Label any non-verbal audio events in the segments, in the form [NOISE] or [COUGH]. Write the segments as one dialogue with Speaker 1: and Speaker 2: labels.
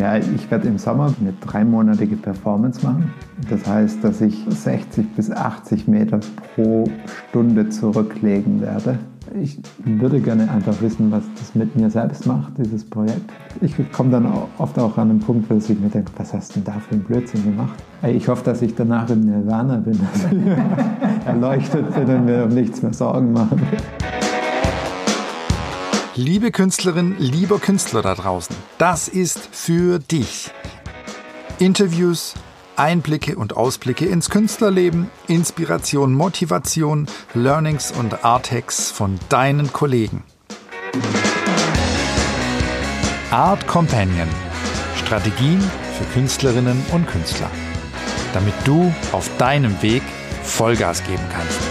Speaker 1: Ja, ich werde im Sommer eine dreimonatige Performance machen. Das heißt, dass ich 60 bis 80 Meter pro Stunde zurücklegen werde. Ich würde gerne einfach wissen, was das mit mir selbst macht, dieses Projekt. Ich komme dann oft auch an den Punkt, wo ich mir denke, was hast du denn da für einen Blödsinn gemacht? Ich hoffe, dass ich danach im Nirvana bin, dass [LAUGHS] ich erleuchtet bin und mir um nichts mehr Sorgen machen.
Speaker 2: Liebe Künstlerin, lieber Künstler da draußen, das ist für dich. Interviews, Einblicke und Ausblicke ins Künstlerleben, Inspiration, Motivation, Learnings und Arthacks von deinen Kollegen. Art Companion. Strategien für Künstlerinnen und Künstler. Damit du auf deinem Weg Vollgas geben kannst.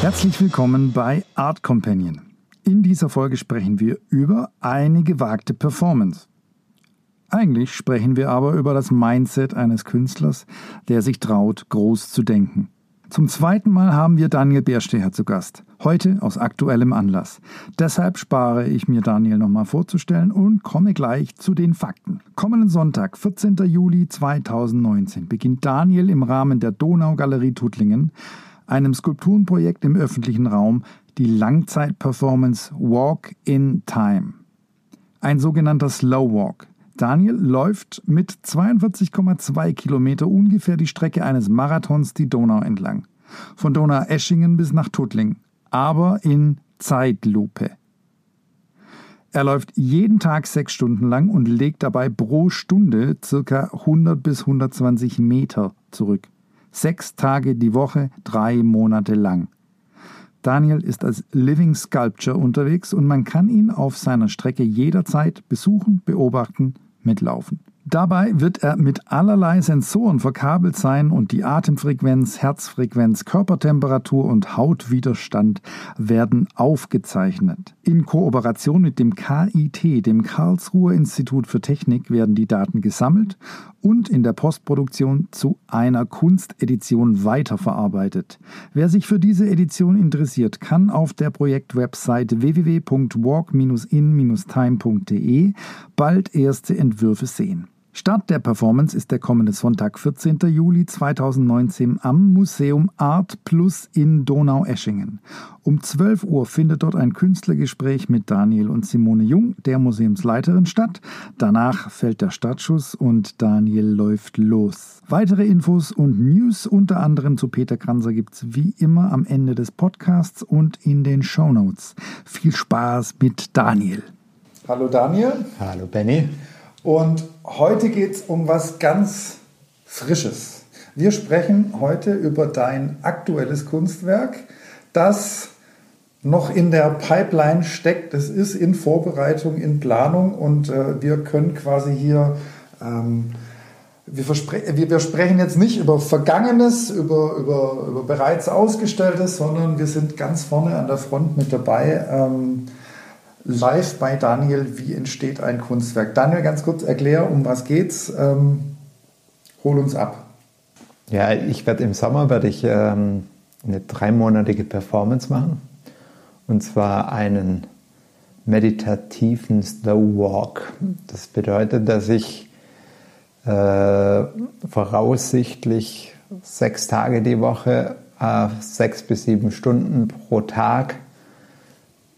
Speaker 2: Herzlich willkommen bei Art Companion. In dieser Folge sprechen wir über eine gewagte Performance. Eigentlich sprechen wir aber über das Mindset eines Künstlers, der sich traut, groß zu denken. Zum zweiten Mal haben wir Daniel Bärsteher zu Gast. Heute aus aktuellem Anlass. Deshalb spare ich mir Daniel nochmal vorzustellen und komme gleich zu den Fakten. Kommenden Sonntag, 14. Juli 2019, beginnt Daniel im Rahmen der Donaugalerie Tuttlingen einem Skulpturenprojekt im öffentlichen Raum, die Langzeitperformance Walk in Time. Ein sogenannter Slow Walk. Daniel läuft mit 42,2 Kilometer ungefähr die Strecke eines Marathons die Donau entlang. Von Donau-Eschingen bis nach Tuttling. Aber in Zeitlupe. Er läuft jeden Tag sechs Stunden lang und legt dabei pro Stunde circa 100 bis 120 Meter zurück. Sechs Tage die Woche, drei Monate lang. Daniel ist als Living Sculpture unterwegs und man kann ihn auf seiner Strecke jederzeit besuchen, beobachten, mitlaufen. Dabei wird er mit allerlei Sensoren verkabelt sein und die Atemfrequenz, Herzfrequenz, Körpertemperatur und Hautwiderstand werden aufgezeichnet. In Kooperation mit dem KIT, dem Karlsruher Institut für Technik, werden die Daten gesammelt und in der Postproduktion zu einer Kunstedition weiterverarbeitet. Wer sich für diese Edition interessiert, kann auf der Projektwebsite www.walk-in-time.de bald erste Entwürfe sehen. Start der Performance ist der kommende Sonntag, 14. Juli 2019 am Museum Art Plus in Donau-Eschingen. Um 12 Uhr findet dort ein Künstlergespräch mit Daniel und Simone Jung, der Museumsleiterin, statt. Danach fällt der Startschuss und Daniel läuft los. Weitere Infos und News unter anderem zu Peter Kranzer gibt's wie immer am Ende des Podcasts und in den Show Notes. Viel Spaß mit Daniel.
Speaker 3: Hallo Daniel.
Speaker 1: Hallo Benny.
Speaker 3: Und heute geht es um was ganz Frisches. Wir sprechen heute über dein aktuelles Kunstwerk, das noch in der Pipeline steckt. Es ist in Vorbereitung, in Planung und äh, wir können quasi hier, ähm, wir, wir, wir, sprechen jetzt nicht über Vergangenes, über, über, über bereits Ausgestelltes, sondern wir sind ganz vorne an der Front mit dabei. Ähm, live bei Daniel, wie entsteht ein Kunstwerk. Daniel, ganz kurz erklär, um was geht's. Ähm, hol uns ab.
Speaker 1: Ja, ich werde im Sommer werde ich ähm, eine dreimonatige Performance machen. Und zwar einen meditativen Slow Walk. Das bedeutet, dass ich äh, voraussichtlich sechs Tage die Woche, äh, sechs bis sieben Stunden pro Tag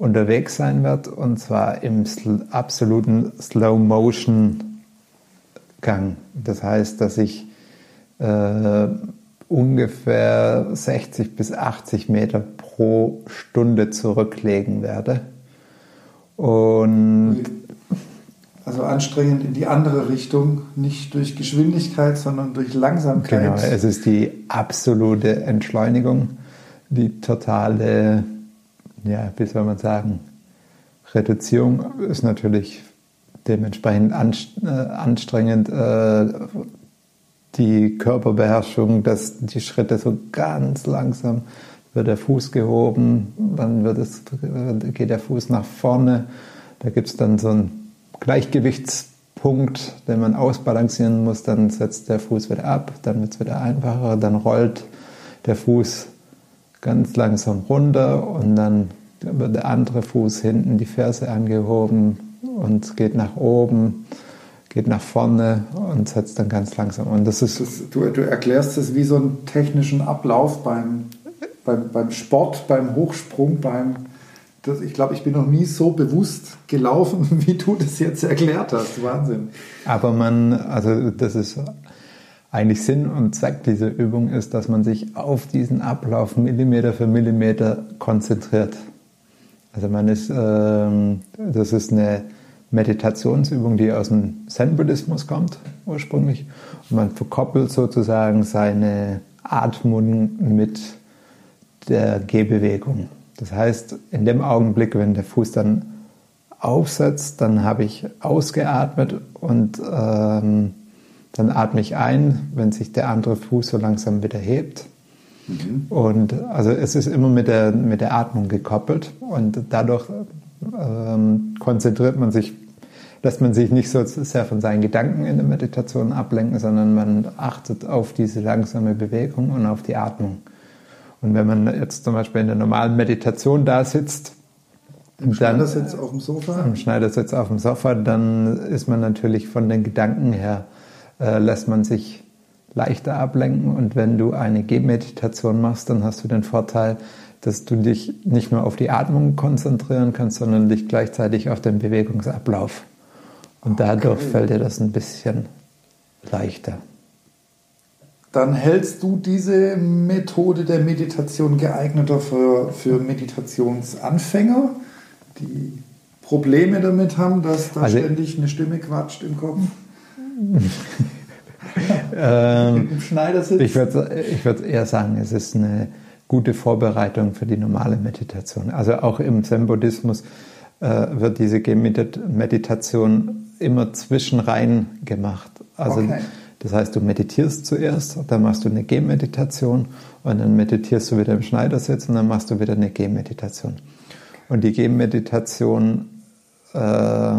Speaker 1: unterwegs sein wird und zwar im absoluten Slow Motion Gang. Das heißt, dass ich äh, ungefähr 60 bis 80 Meter pro Stunde zurücklegen werde. Und
Speaker 3: also anstrengend in die andere Richtung, nicht durch Geschwindigkeit, sondern durch Langsamkeit.
Speaker 1: Genau, es ist die absolute Entschleunigung, die totale ja, wie soll man sagen, Reduzierung ist natürlich dementsprechend äh, anstrengend. Äh, die Körperbeherrschung, dass die Schritte so ganz langsam wird der Fuß gehoben, dann wird es, geht der Fuß nach vorne. Da gibt es dann so einen Gleichgewichtspunkt, den man ausbalancieren muss. Dann setzt der Fuß wieder ab, dann wird es wieder einfacher, dann rollt der Fuß ganz langsam runter und dann wird der andere Fuß hinten die Ferse angehoben und geht nach oben, geht nach vorne und setzt dann ganz langsam. Und das ist.
Speaker 2: Das, du, du erklärst es wie so einen technischen Ablauf beim, beim, beim Sport, beim Hochsprung, beim. Das, ich glaube, ich bin noch nie so bewusst gelaufen, [LAUGHS] wie du das jetzt erklärt hast. Wahnsinn.
Speaker 1: Aber man, also das ist eigentlich Sinn und Zweck dieser Übung ist, dass man sich auf diesen Ablauf Millimeter für Millimeter konzentriert. Also man ist, ähm, das ist eine Meditationsübung, die aus dem Zen-Buddhismus kommt ursprünglich. Und man verkoppelt sozusagen seine Atmung mit der Gehbewegung. Das heißt, in dem Augenblick, wenn der Fuß dann aufsetzt, dann habe ich ausgeatmet und ähm, dann atme ich ein, wenn sich der andere Fuß so langsam wieder hebt. Mhm. Und also es ist immer mit der, mit der Atmung gekoppelt und dadurch ähm, konzentriert man sich, lässt man sich nicht so sehr von seinen Gedanken in der Meditation ablenken, sondern man achtet auf diese langsame Bewegung und auf die Atmung. Und wenn man jetzt zum Beispiel in der normalen Meditation da sitzt,
Speaker 2: im Schneidersitz auf dem Sofa?
Speaker 1: Im Schneidersitz auf dem Sofa, dann ist man natürlich von den Gedanken her äh, lässt man sich leichter ablenken. Und wenn du eine Gehmeditation machst, dann hast du den Vorteil, dass du dich nicht nur auf die Atmung konzentrieren kannst, sondern dich gleichzeitig auf den Bewegungsablauf. Und dadurch okay. fällt dir das ein bisschen leichter.
Speaker 2: Dann hältst du diese Methode der Meditation geeigneter für, für Meditationsanfänger, die Probleme damit haben, dass da also, ständig eine Stimme quatscht im Kopf?
Speaker 1: Ähm, Im Schneidersitz? Ich würde ich würd eher sagen, es ist eine gute Vorbereitung für die normale Meditation. Also auch im Zen-Buddhismus äh, wird diese Meditation immer zwischenrein gemacht. Also okay. das heißt, du meditierst zuerst, dann machst du eine Gehmeditation und dann meditierst du wieder im Schneidersitz und dann machst du wieder eine Gehmeditation. Und die Gehmeditation äh,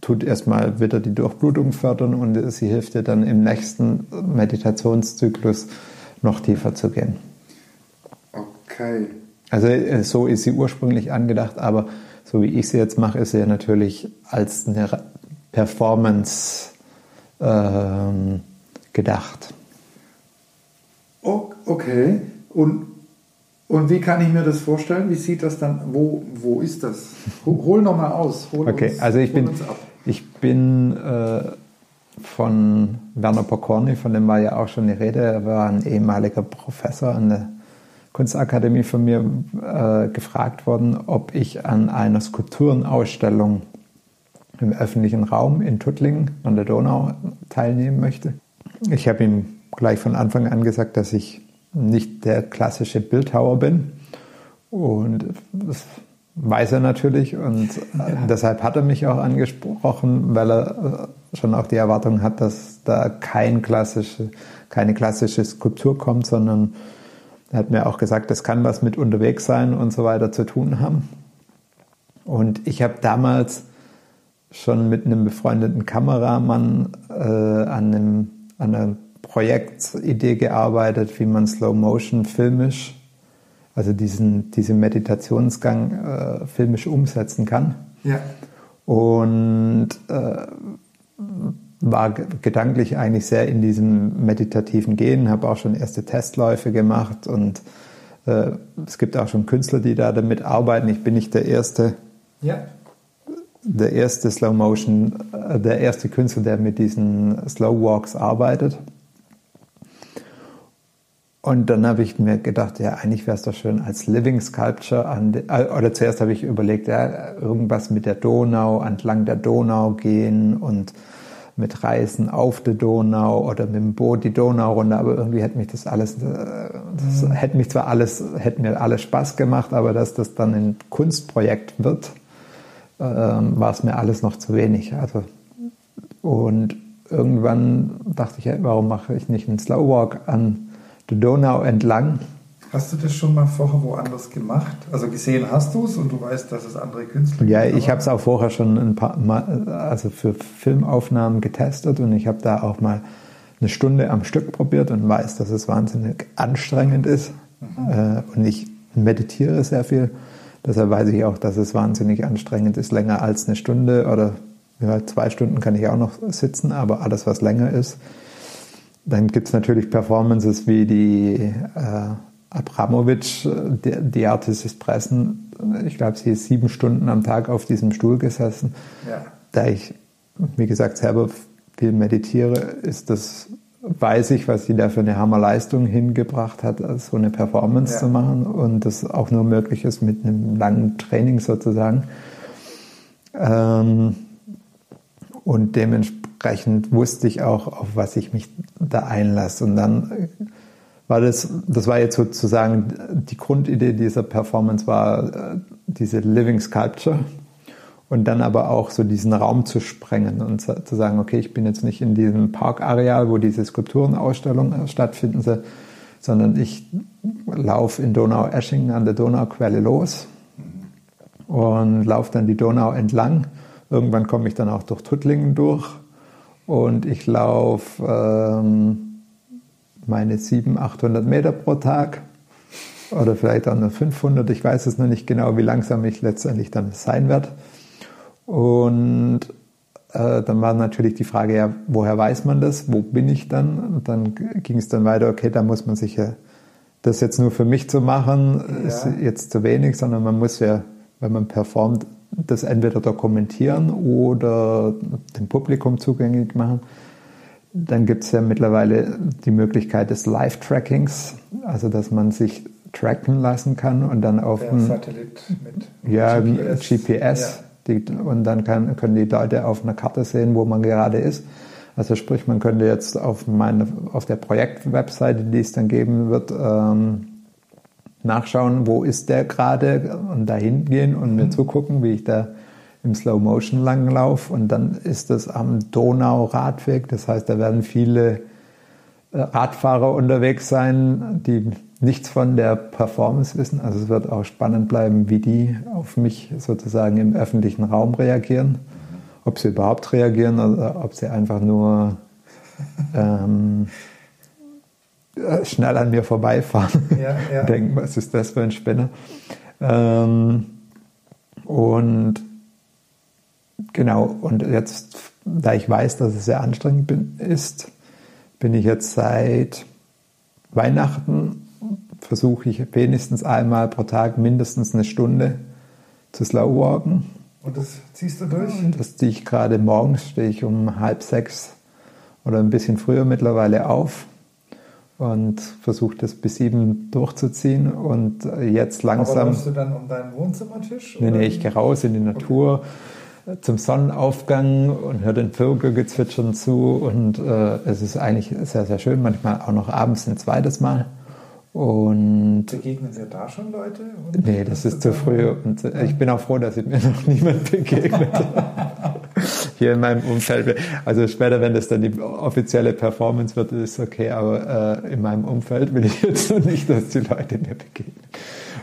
Speaker 1: tut erstmal wieder die Durchblutung fördern und sie hilft dir dann im nächsten Meditationszyklus noch tiefer zu gehen.
Speaker 2: Okay.
Speaker 1: Also äh, so ist sie ursprünglich angedacht, aber so wie ich sie jetzt mache, ist sie ja natürlich als eine Performance ähm, gedacht.
Speaker 2: Okay. Und, und wie kann ich mir das vorstellen? Wie sieht das dann? Wo, wo ist das? Hol nochmal aus.
Speaker 1: Hol okay, uns, also ich bin, ich bin äh, von Werner Pokorny, von dem war ja auch schon die Rede. Er war ein ehemaliger Professor an der Kunstakademie von mir äh, gefragt worden, ob ich an einer Skulpturenausstellung im öffentlichen Raum in Tuttlingen an der Donau teilnehmen möchte. Ich habe ihm gleich von Anfang an gesagt, dass ich nicht der klassische Bildhauer bin. Und das weiß er natürlich und ja. deshalb hat er mich auch angesprochen, weil er schon auch die Erwartung hat, dass da kein klassische, keine klassische Skulptur kommt, sondern er hat mir auch gesagt, das kann was mit unterwegs sein und so weiter zu tun haben. Und ich habe damals schon mit einem befreundeten Kameramann äh, an, einem, an einer Projektidee gearbeitet, wie man Slow Motion filmisch also diesen, diesen Meditationsgang äh, filmisch umsetzen kann.
Speaker 2: Ja.
Speaker 1: Und äh, war gedanklich eigentlich sehr in diesem meditativen Gehen, habe auch schon erste Testläufe gemacht und äh, es gibt auch schon Künstler, die da damit arbeiten. Ich bin nicht der erste.
Speaker 2: Ja.
Speaker 1: Der erste Slow Motion, äh, der erste Künstler, der mit diesen Slow Walks arbeitet. Und dann habe ich mir gedacht, ja, eigentlich wäre es doch schön als Living Sculpture an, äh, oder zuerst habe ich überlegt, ja, irgendwas mit der Donau, entlang der Donau gehen und mit Reisen auf der Donau oder mit dem Boot die Donau runter, aber irgendwie hätte mich das alles, äh, das mhm. hätte mich zwar alles, hätte mir alles Spaß gemacht, aber dass das dann ein Kunstprojekt wird, ähm, war es mir alles noch zu wenig. Also, und irgendwann dachte ich, ja, warum mache ich nicht einen Slowwalk an der Donau entlang.
Speaker 2: Hast du das schon mal vorher woanders gemacht? Also gesehen hast du es und du weißt, dass es andere Künstler
Speaker 1: gibt? Ja, ich habe es auch vorher schon ein paar Mal, also für Filmaufnahmen getestet und ich habe da auch mal eine Stunde am Stück probiert und weiß, dass es wahnsinnig anstrengend ist. Mhm. Äh, und ich meditiere sehr viel. Deshalb weiß ich auch, dass es wahnsinnig anstrengend ist, länger als eine Stunde oder ja, zwei Stunden kann ich auch noch sitzen, aber alles, was länger ist. Dann gibt es natürlich Performances wie die äh, Abramovic, die, die Artist ist Pressen. Ich glaube, sie ist sieben Stunden am Tag auf diesem Stuhl gesessen. Ja. Da ich, wie gesagt, selber viel meditiere, ist das, weiß ich, was sie da für eine Hammerleistung hingebracht hat, so eine Performance ja. zu machen und das auch nur möglich ist mit einem langen Training sozusagen. Ähm, und dementsprechend wusste ich auch, auf was ich mich da einlasse. Und dann war das, das war jetzt sozusagen die Grundidee dieser Performance war äh, diese Living Sculpture und dann aber auch so diesen Raum zu sprengen und zu sagen, okay, ich bin jetzt nicht in diesem Parkareal, wo diese Skulpturenausstellung stattfinden soll, sondern ich laufe in Donau-Eschingen an der Donauquelle los und laufe dann die Donau entlang Irgendwann komme ich dann auch durch Tuttlingen durch und ich laufe ähm, meine 700, 800 Meter pro Tag oder vielleicht auch nur 500. Ich weiß es noch nicht genau, wie langsam ich letztendlich dann sein werde. Und äh, dann war natürlich die Frage, ja, woher weiß man das? Wo bin ich dann? Und dann ging es dann weiter, okay, da muss man sich ja, das jetzt nur für mich zu machen, ja. ist jetzt zu wenig, sondern man muss ja, wenn man performt, das entweder dokumentieren oder dem Publikum zugänglich machen. Dann gibt es ja mittlerweile die Möglichkeit des Live-Trackings, also dass man sich tracken lassen kann und dann auf
Speaker 2: dem Satellit mit
Speaker 1: ja, GPS, GPS ja. Die, und dann kann, können die Leute auf einer Karte sehen, wo man gerade ist. Also sprich, man könnte jetzt auf, meine, auf der Projektwebseite, die es dann geben wird, ähm, nachschauen, wo ist der gerade und dahin gehen und mir mhm. zugucken, wie ich da im Slow Motion langlaufe. Und dann ist das am Donau-Radweg. Das heißt, da werden viele äh, Radfahrer unterwegs sein, die nichts von der Performance wissen. Also es wird auch spannend bleiben, wie die auf mich sozusagen im öffentlichen Raum reagieren. Ob sie überhaupt reagieren oder ob sie einfach nur ähm, äh, schnell an mir vorbeifahren. Ja, ja. [LAUGHS] Denken, was ist das für ein Spinner? Ähm, und genau, und jetzt, da ich weiß, dass es sehr anstrengend bin, ist, bin ich jetzt seit Weihnachten, versuche ich wenigstens einmal pro Tag mindestens eine Stunde zu slowwalken.
Speaker 2: Und das ziehst du durch?
Speaker 1: Und das ziehe ich gerade morgens, stehe ich um halb sechs oder ein bisschen früher mittlerweile auf und versuche das bis sieben durchzuziehen und jetzt langsam. Aber
Speaker 2: läufst du dann um deinen Wohnzimmertisch?
Speaker 1: Nee, nee, ich gehe raus in die Natur okay. zum Sonnenaufgang und höre den Vögelgezwitschern zu und äh, es ist eigentlich sehr, sehr schön, manchmal auch noch abends ein zweites Mal. Und
Speaker 2: Begegnen Sie da schon Leute?
Speaker 1: Und nee, das ist zu früh und äh, ich bin auch froh, dass mir noch [LAUGHS] niemand begegnet. [LAUGHS] hier in meinem Umfeld. Also später, wenn das dann die offizielle Performance wird, ist okay, aber äh, in meinem Umfeld will ich jetzt nicht, dass die Leute mir begegnen.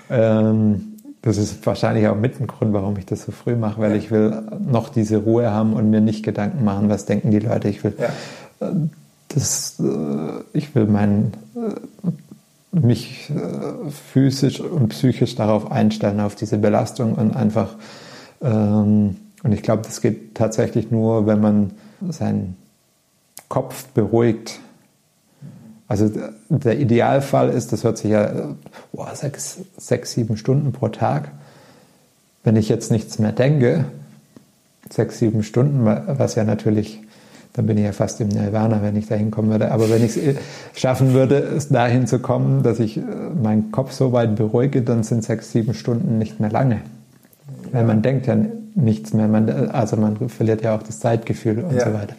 Speaker 1: Ähm, das ist wahrscheinlich auch mit ein Grund, warum ich das so früh mache, weil ja. ich will noch diese Ruhe haben und mir nicht Gedanken machen, was denken die Leute. Ich will ja. Äh, das, äh, ich will mein, äh, mich physisch und psychisch darauf einstellen, auf diese Belastung und einfach ähm, und ich glaube, das geht tatsächlich nur, wenn man seinen Kopf beruhigt. Also der Idealfall ist, das hört sich ja boah, sechs, sechs, sieben Stunden pro Tag. Wenn ich jetzt nichts mehr denke, sechs, sieben Stunden, was ja natürlich, dann bin ich ja fast im Nirvana, wenn ich da hinkommen würde. Aber wenn ich es schaffen würde, es dahin zu kommen, dass ich äh, meinen Kopf so weit beruhige, dann sind sechs, sieben Stunden nicht mehr lange. Weil man denkt ja nichts mehr. Man, also man verliert ja auch das Zeitgefühl und ja. so weiter.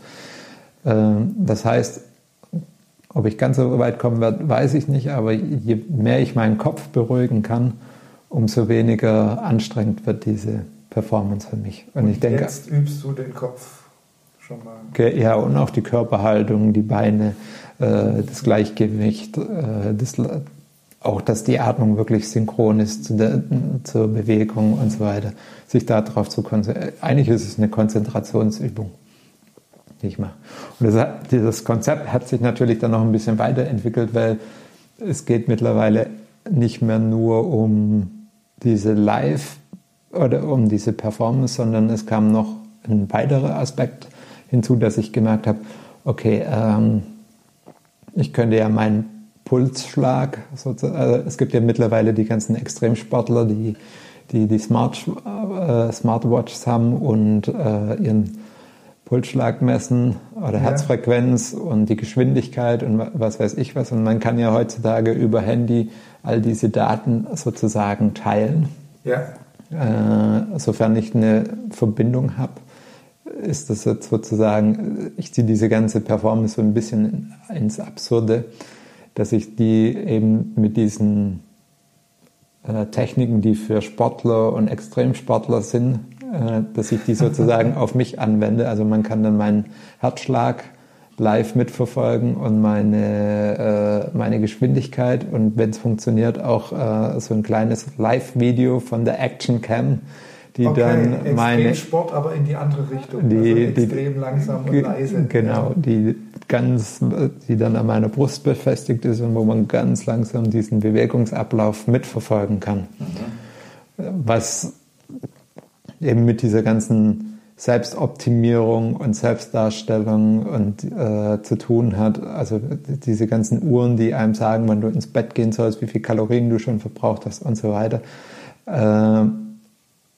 Speaker 1: Ähm, das heißt, ob ich ganz so weit kommen werde, weiß ich nicht, aber je mehr ich meinen Kopf beruhigen kann, umso weniger anstrengend wird diese Performance für mich.
Speaker 2: Und, und ich denke, jetzt übst du den Kopf schon mal.
Speaker 1: Ja, und auch die Körperhaltung, die Beine, äh, das Gleichgewicht, äh, das, auch, dass die Atmung wirklich synchron ist zu der, zur Bewegung und so weiter sich darauf zu konzentrieren. Eigentlich ist es eine Konzentrationsübung, die ich mache. Und das, dieses Konzept hat sich natürlich dann noch ein bisschen weiterentwickelt, weil es geht mittlerweile nicht mehr nur um diese Live oder um diese Performance, sondern es kam noch ein weiterer Aspekt hinzu, dass ich gemerkt habe, okay, ähm, ich könnte ja meinen Pulsschlag, also es gibt ja mittlerweile die ganzen Extremsportler, die die, die Smart, äh, Smartwatches haben und äh, ihren Pulsschlag messen oder ja. Herzfrequenz und die Geschwindigkeit und was weiß ich was. Und man kann ja heutzutage über Handy all diese Daten sozusagen teilen.
Speaker 2: Ja.
Speaker 1: Äh, sofern ich eine Verbindung habe, ist das jetzt sozusagen, ich ziehe diese ganze Performance so ein bisschen ins Absurde, dass ich die eben mit diesen äh, Techniken, die für Sportler und Extremsportler sind, äh, dass ich die [LAUGHS] sozusagen auf mich anwende. Also man kann dann meinen Herzschlag live mitverfolgen und meine, äh, meine Geschwindigkeit und wenn es funktioniert, auch äh, so ein kleines Live-Video von der Action Cam, die okay, dann meine
Speaker 2: Sport, aber in die andere Richtung,
Speaker 1: die,
Speaker 2: also extrem die, langsam und leise.
Speaker 1: Genau, die ganz, die dann an meiner Brust befestigt ist und wo man ganz langsam diesen Bewegungsablauf mitverfolgen kann. Mhm. Was eben mit dieser ganzen Selbstoptimierung und Selbstdarstellung und äh, zu tun hat. Also diese ganzen Uhren, die einem sagen, wann du ins Bett gehen sollst, wie viel Kalorien du schon verbraucht hast und so weiter. Äh,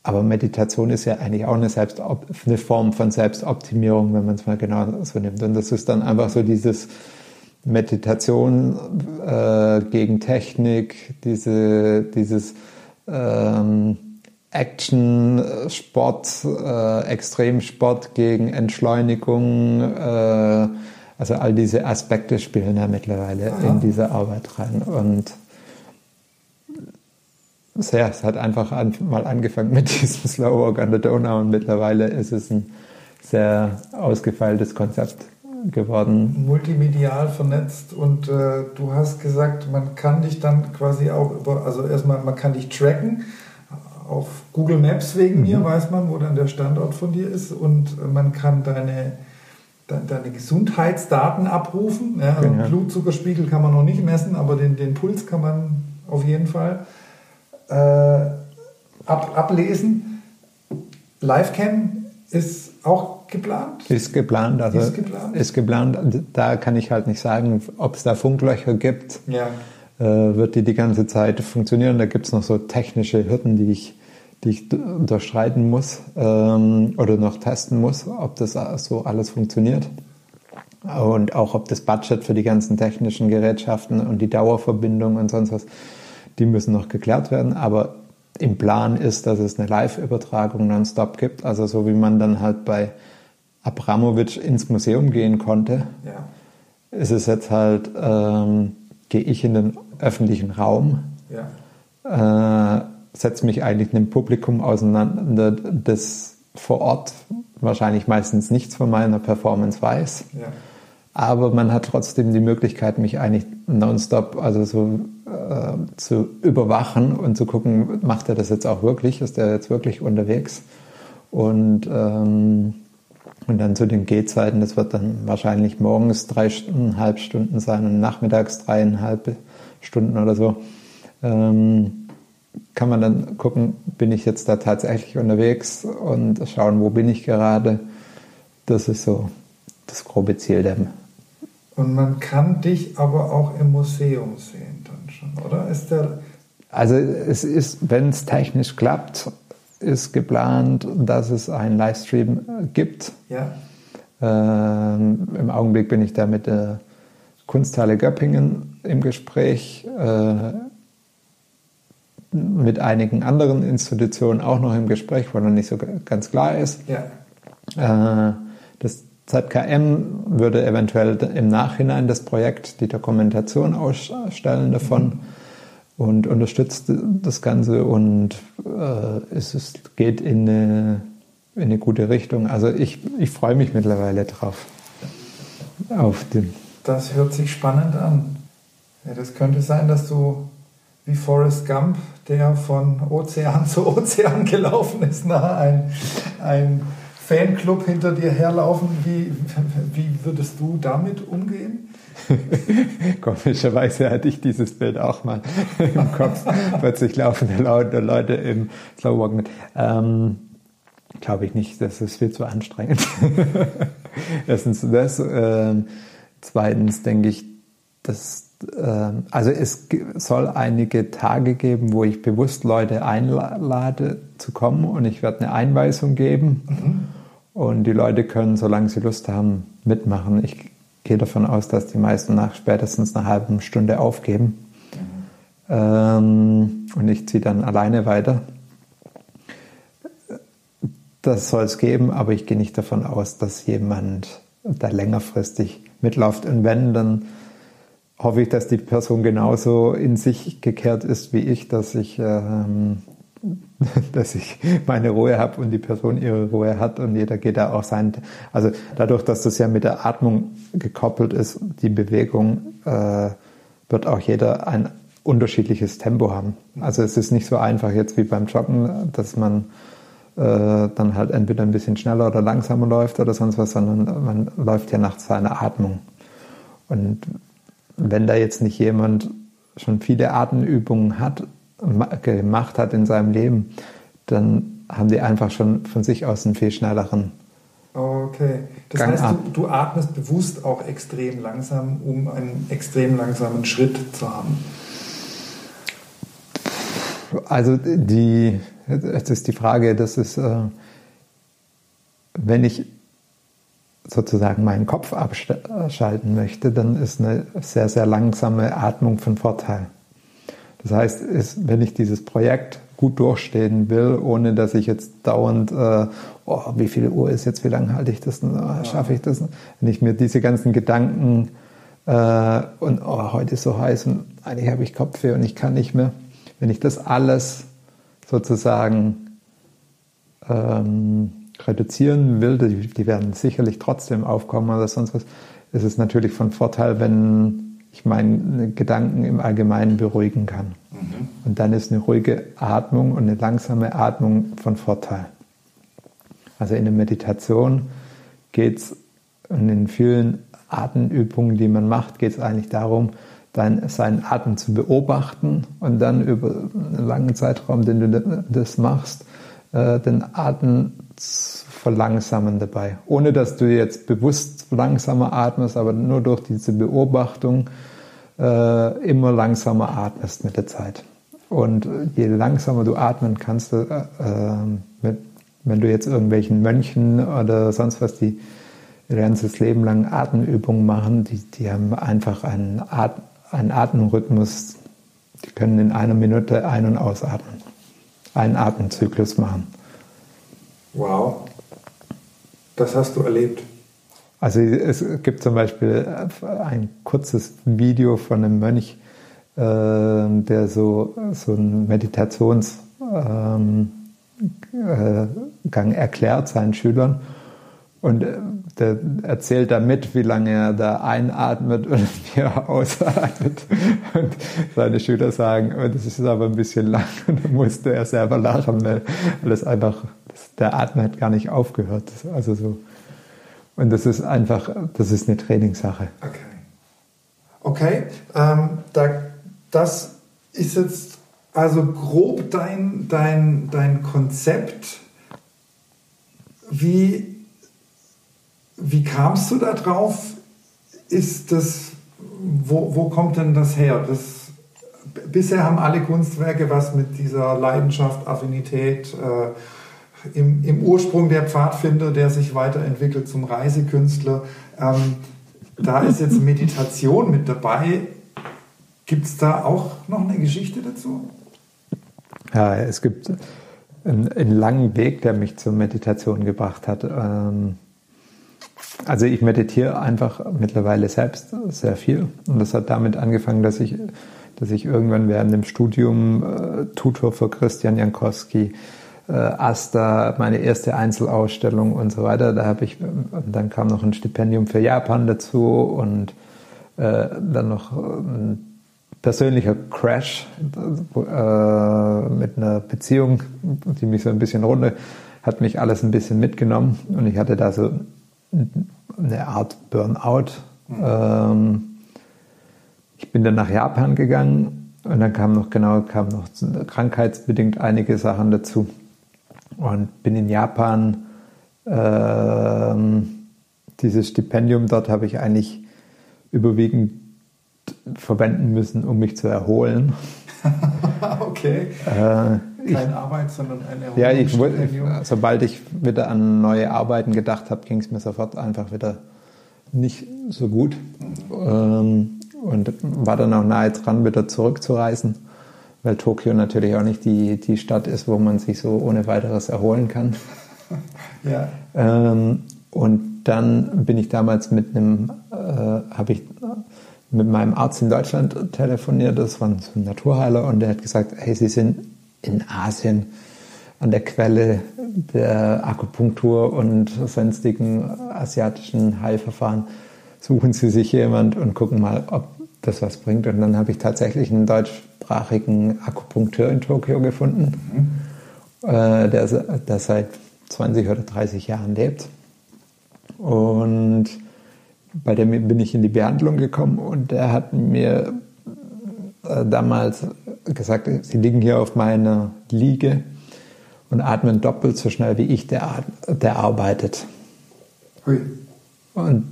Speaker 1: aber Meditation ist ja eigentlich auch eine, Selbst eine Form von Selbstoptimierung, wenn man es mal genau so nimmt. Und das ist dann einfach so dieses Meditation äh, gegen Technik, diese, dieses ähm, Action, Sport, äh, Extremsport gegen Entschleunigung, äh, also all diese Aspekte spielen ja mittlerweile Aha. in diese Arbeit rein. Und sehr, es hat einfach an, mal angefangen mit [LAUGHS] diesem Slow Walk an der Donau und mittlerweile ist es ein sehr ausgefeiltes Konzept geworden.
Speaker 2: Multimedial vernetzt und äh, du hast gesagt, man kann dich dann quasi auch über, also erstmal, man kann dich tracken auf Google Maps wegen mhm. mir weiß man, wo dann der Standort von dir ist und man kann deine, deine Gesundheitsdaten abrufen. Ja, also genau. Blutzuckerspiegel kann man noch nicht messen, aber den, den Puls kann man auf jeden Fall äh, ab, ablesen. Livecam ist auch geplant?
Speaker 1: Ist geplant, also ist geplant. ist geplant. Da kann ich halt nicht sagen, ob es da Funklöcher gibt.
Speaker 2: Ja.
Speaker 1: Äh, wird die die ganze Zeit funktionieren? Da gibt es noch so technische Hürden, die ich die ich unterschreiten muss ähm, oder noch testen muss, ob das so alles funktioniert. Und auch ob das Budget für die ganzen technischen Gerätschaften und die Dauerverbindung und sonst was, die müssen noch geklärt werden. Aber im Plan ist, dass es eine Live-Übertragung nonstop gibt. Also so wie man dann halt bei Abramowitsch ins Museum gehen konnte,
Speaker 2: ja.
Speaker 1: ist es jetzt halt, ähm, gehe ich in den öffentlichen Raum.
Speaker 2: Ja.
Speaker 1: Äh, setze mich eigentlich mit dem Publikum auseinander, das vor Ort wahrscheinlich meistens nichts von meiner Performance weiß.
Speaker 2: Ja.
Speaker 1: Aber man hat trotzdem die Möglichkeit, mich eigentlich nonstop also so äh, zu überwachen und zu gucken, macht er das jetzt auch wirklich? Ist er jetzt wirklich unterwegs? Und, ähm, und dann zu den Gehzeiten, das wird dann wahrscheinlich morgens dreieinhalb Stunden sein und nachmittags dreieinhalb Stunden oder so. Ähm, kann man dann gucken, bin ich jetzt da tatsächlich unterwegs und schauen, wo bin ich gerade. Das ist so das grobe Ziel der.
Speaker 2: Und man kann dich aber auch im Museum sehen dann schon, oder? Ist der
Speaker 1: also es ist, wenn es technisch klappt, ist geplant, dass es einen Livestream gibt.
Speaker 2: Ja.
Speaker 1: Ähm, Im Augenblick bin ich da mit der Kunsthalle Göppingen im Gespräch. Äh, mit einigen anderen Institutionen auch noch im Gespräch, wo noch nicht so ganz klar ist.
Speaker 2: Ja.
Speaker 1: Äh, ZKM würde eventuell im Nachhinein das Projekt, die Dokumentation ausstellen davon mhm. und unterstützt das Ganze und äh, es ist, geht in eine, in eine gute Richtung. Also ich, ich freue mich mittlerweile drauf. Auf den.
Speaker 2: Das hört sich spannend an. Ja, das könnte sein, dass du wie Forrest Gump, der von Ozean [LAUGHS] zu Ozean gelaufen ist, nach ein, ein Fanclub hinter dir herlaufen. Wie, wie würdest du damit umgehen? [LAUGHS]
Speaker 1: Komischerweise hatte ich dieses Bild auch mal im Kopf. Plötzlich laufen da Leute im Slowwalk mit. Ähm, Glaube ich nicht, das ist viel zu anstrengend. Erstens [LAUGHS] das. Äh, zweitens denke ich, dass äh, also es soll einige Tage geben, wo ich bewusst Leute einlade zu kommen und ich werde eine Einweisung geben. Mhm. Und die Leute können, solange sie Lust haben, mitmachen. Ich gehe davon aus, dass die meisten nach spätestens einer halben Stunde aufgeben. Mhm. Ähm, und ich ziehe dann alleine weiter. Das soll es geben, aber ich gehe nicht davon aus, dass jemand da längerfristig mitläuft. Und wenn, dann hoffe ich, dass die Person genauso in sich gekehrt ist wie ich, dass ich, ähm, [LAUGHS] dass ich meine Ruhe habe und die Person ihre Ruhe hat und jeder geht da auch sein. Also dadurch, dass das ja mit der Atmung gekoppelt ist, die Bewegung, äh, wird auch jeder ein unterschiedliches Tempo haben. Also es ist nicht so einfach jetzt wie beim Joggen, dass man äh, dann halt entweder ein bisschen schneller oder langsamer läuft oder sonst was, sondern man läuft ja nach seiner Atmung. Und wenn da jetzt nicht jemand schon viele Atemübungen hat, gemacht hat in seinem Leben, dann haben die einfach schon von sich aus einen viel schnelleren.
Speaker 2: Okay. Das Gang heißt, du, du, atmest bewusst auch extrem langsam, um einen extrem langsamen Schritt zu haben.
Speaker 1: Also die, jetzt ist die Frage, das ist, äh, wenn ich sozusagen meinen Kopf abschalten möchte, dann ist eine sehr, sehr langsame Atmung von Vorteil. Das heißt, ist, wenn ich dieses Projekt gut durchstehen will, ohne dass ich jetzt dauernd, äh, oh, wie viel Uhr ist jetzt, wie lange halte ich das, oh, schaffe ich das? Wenn ich mir diese ganzen Gedanken äh, und oh, heute ist so heiß und eigentlich habe ich Kopfweh und ich kann nicht mehr, wenn ich das alles sozusagen ähm, reduzieren will, die, die, werden sicherlich trotzdem aufkommen oder sonst was, ist es natürlich von Vorteil, wenn ich meine Gedanken im Allgemeinen beruhigen kann. Mhm. Und dann ist eine ruhige Atmung und eine langsame Atmung von Vorteil. Also in der Meditation geht es und in vielen Atemübungen, die man macht, geht es eigentlich darum, dein, seinen Atem zu beobachten und dann über einen langen Zeitraum, den du das machst, äh, den Atem zu verlangsamen dabei. Ohne dass du jetzt bewusst langsamer atmest, aber nur durch diese Beobachtung äh, immer langsamer atmest mit der Zeit. Und je langsamer du atmen kannst, äh, mit, wenn du jetzt irgendwelchen Mönchen oder sonst was, die ihr ganzes Leben lang Atemübungen machen, die, die haben einfach einen Atem einen Atemrhythmus, die können in einer Minute ein- und ausatmen. Einen Atemzyklus machen.
Speaker 2: Wow. Das hast du erlebt.
Speaker 1: Also es gibt zum Beispiel ein kurzes Video von einem Mönch, äh, der so, so einen Meditationsgang ähm, äh, erklärt seinen Schülern. Und äh, der erzählt damit, wie lange er da einatmet und [LAUGHS] wie er ausatmet. Und seine Schüler sagen, oh, das ist aber ein bisschen lang. Und dann musste er selber lachen, weil, das einfach, der Atem hat gar nicht aufgehört. Also so. Und das ist einfach, das ist eine Trainingssache.
Speaker 2: Okay. Okay, ähm, da, das ist jetzt also grob dein, dein, dein Konzept. Wie wie kamst du da drauf? Ist das, wo, wo kommt denn das her? Das, bisher haben alle Kunstwerke was mit dieser Leidenschaft, Affinität, äh, im, im, Ursprung der Pfadfinder, der sich weiterentwickelt zum Reisekünstler. Ähm, da ist jetzt Meditation mit dabei. Gibt es da auch noch eine Geschichte dazu?
Speaker 1: Ja, es gibt einen, einen langen Weg, der mich zur Meditation gebracht hat. Ähm also ich meditiere einfach mittlerweile selbst sehr viel. Und das hat damit angefangen, dass ich, dass ich irgendwann während dem Studium äh, Tutor für Christian Jankowski, äh, Asta, meine erste Einzelausstellung und so weiter. Da habe ich, dann kam noch ein Stipendium für Japan dazu und äh, dann noch ein persönlicher Crash äh, mit einer Beziehung, die mich so ein bisschen runter, hat mich alles ein bisschen mitgenommen und ich hatte da so eine Art Burnout. Mhm. Ähm, ich bin dann nach Japan gegangen und dann kam noch genau kam noch krankheitsbedingt einige Sachen dazu und bin in Japan ähm, dieses Stipendium dort habe ich eigentlich überwiegend verwenden müssen, um mich zu erholen. [LAUGHS]
Speaker 2: okay. Äh, Keine Arbeit, sondern ein
Speaker 1: Erholungsstipendium. Ja, ich, sobald ich wieder an neue Arbeiten gedacht habe, ging es mir sofort einfach wieder nicht so gut. Mhm. Ähm, und war dann auch nahe dran, wieder zurückzureisen, weil Tokio natürlich auch nicht die, die Stadt ist, wo man sich so ohne weiteres erholen kann. [LAUGHS] ja. Ähm, und dann bin ich damals mit einem, äh, habe ich mit meinem Arzt in Deutschland telefoniert, das war ein Naturheiler, und der hat gesagt, hey, Sie sind in Asien an der Quelle der Akupunktur und sonstigen asiatischen Heilverfahren. Suchen Sie sich jemand und gucken mal, ob das was bringt. Und dann habe ich tatsächlich einen deutschsprachigen Akupunkteur in Tokio gefunden, mhm. äh, der, der seit 20 oder 30 Jahren lebt. Und bei dem bin ich in die Behandlung gekommen und der hat mir äh, damals gesagt, Sie liegen hier auf meiner Liege und atmen doppelt so schnell wie ich, der, der arbeitet. Hui. Und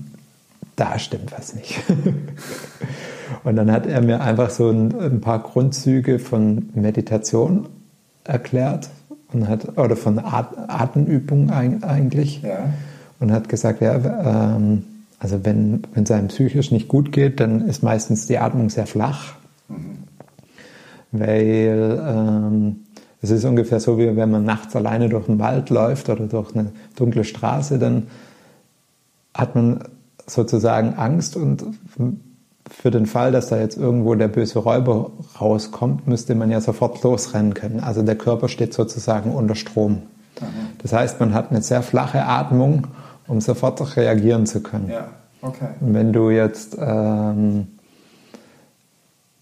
Speaker 1: da stimmt was nicht. [LAUGHS] und dann hat er mir einfach so ein, ein paar Grundzüge von Meditation erklärt und hat, oder von At Atemübungen eigentlich. Ja. Und hat gesagt, ja, ähm, also wenn es einem psychisch nicht gut geht, dann ist meistens die Atmung sehr flach. Mhm. Weil ähm, es ist ungefähr so, wie wenn man nachts alleine durch den Wald läuft oder durch eine dunkle Straße, dann hat man sozusagen Angst und für den Fall, dass da jetzt irgendwo der böse Räuber rauskommt, müsste man ja sofort losrennen können. Also der Körper steht sozusagen unter Strom. Das heißt, man hat eine sehr flache Atmung um sofort reagieren zu können. Ja, okay. wenn du jetzt ähm,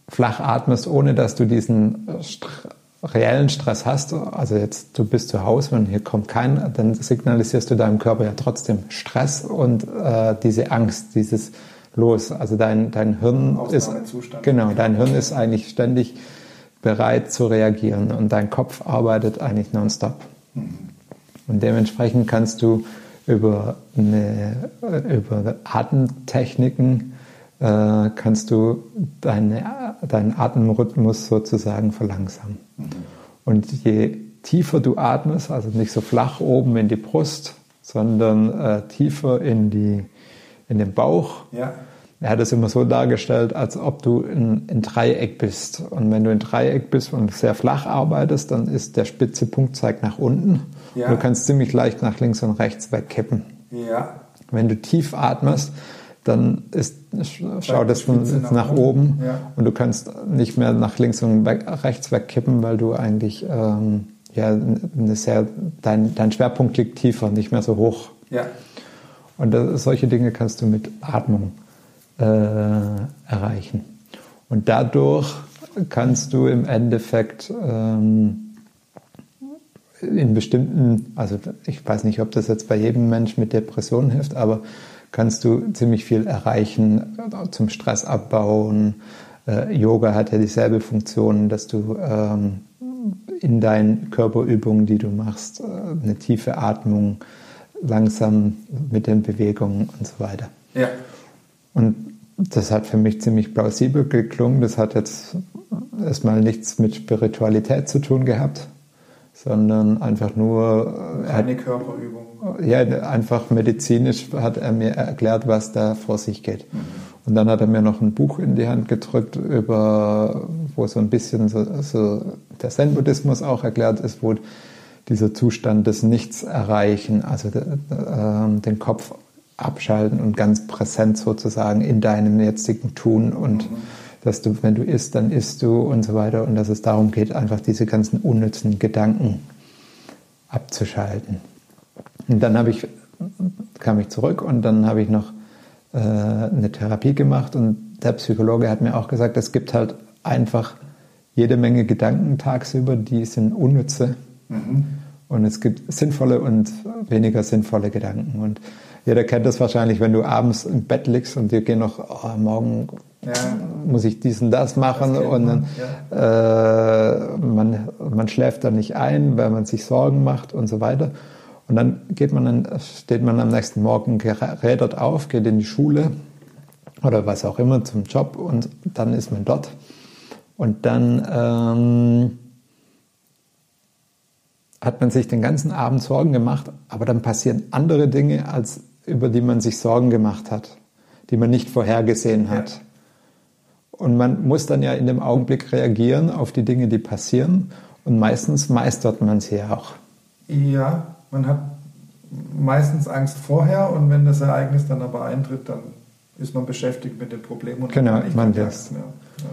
Speaker 1: flach atmest, ohne dass du diesen St reellen Stress hast, also jetzt du bist zu Hause und hier kommt kein, dann signalisierst du deinem Körper ja trotzdem Stress und äh, diese Angst, dieses Los. Also dein, dein Hirn ist genau, dein Hirn ist eigentlich ständig bereit zu reagieren und dein Kopf arbeitet eigentlich nonstop. Mhm. Und dementsprechend kannst du über, eine, über Atemtechniken äh, kannst du deine, deinen Atemrhythmus sozusagen verlangsamen. Mhm. Und je tiefer du atmest, also nicht so flach oben in die Brust, sondern äh, tiefer in, die, in den Bauch. Ja. Er hat es immer so dargestellt, als ob du in, in Dreieck bist. Und wenn du in Dreieck bist und sehr flach arbeitest, dann ist der spitze Punkt zeigt nach unten. Ja. Du kannst ziemlich leicht nach links und rechts wegkippen. Ja. Wenn du tief atmest, dann ist, schaut es nach, nach oben ja. und du kannst nicht mehr nach links und weg, rechts wegkippen, weil du eigentlich ähm, ja, eine sehr, dein, dein Schwerpunkt liegt tiefer, nicht mehr so hoch. Ja. Und das, solche Dinge kannst du mit Atmung äh, erreichen. Und dadurch kannst du im Endeffekt ähm, in bestimmten, also ich weiß nicht, ob das jetzt bei jedem Mensch mit Depressionen hilft, aber kannst du ziemlich viel erreichen zum Stress abbauen. Äh, Yoga hat ja dieselbe Funktion, dass du ähm, in deinen Körperübungen, die du machst, äh, eine tiefe Atmung, langsam mit den Bewegungen und so weiter. Ja. Und das hat für mich ziemlich plausibel geklungen. Das hat jetzt erstmal nichts mit Spiritualität zu tun gehabt, sondern einfach nur.
Speaker 2: Äh, Eine Körperübung.
Speaker 1: Ja, einfach medizinisch hat er mir erklärt, was da vor sich geht. Mhm. Und dann hat er mir noch ein Buch in die Hand gedrückt, über, wo so ein bisschen so, so der Zen-Buddhismus auch erklärt ist, wo dieser Zustand des Nichts erreichen, also äh, den Kopf abschalten und ganz präsent sozusagen in deinem jetzigen Tun und mhm dass du, wenn du isst, dann isst du und so weiter und dass es darum geht, einfach diese ganzen unnützen Gedanken abzuschalten. Und dann habe ich, kam ich zurück und dann habe ich noch äh, eine Therapie gemacht und der Psychologe hat mir auch gesagt, es gibt halt einfach jede Menge Gedanken tagsüber, die sind unnütze. Mhm. Und es gibt sinnvolle und weniger sinnvolle Gedanken. Und jeder kennt das wahrscheinlich, wenn du abends im Bett liegst und dir gehen noch, oh, morgen ja. muss ich dies und das machen das und dann, ja. äh, man, man schläft dann nicht ein, weil man sich Sorgen macht und so weiter. Und dann geht man dann, steht man am nächsten Morgen gerädert auf, geht in die Schule oder was auch immer zum Job und dann ist man dort. Und dann ähm, hat man sich den ganzen Abend Sorgen gemacht, aber dann passieren andere Dinge, als über die man sich Sorgen gemacht hat, die man nicht vorhergesehen hat. Und man muss dann ja in dem Augenblick reagieren auf die Dinge, die passieren. Und meistens meistert man sie ja auch.
Speaker 2: Ja, man hat meistens Angst vorher und wenn das Ereignis dann aber eintritt, dann ist man beschäftigt mit dem Problem und
Speaker 1: genau, man das. Ja. Ja.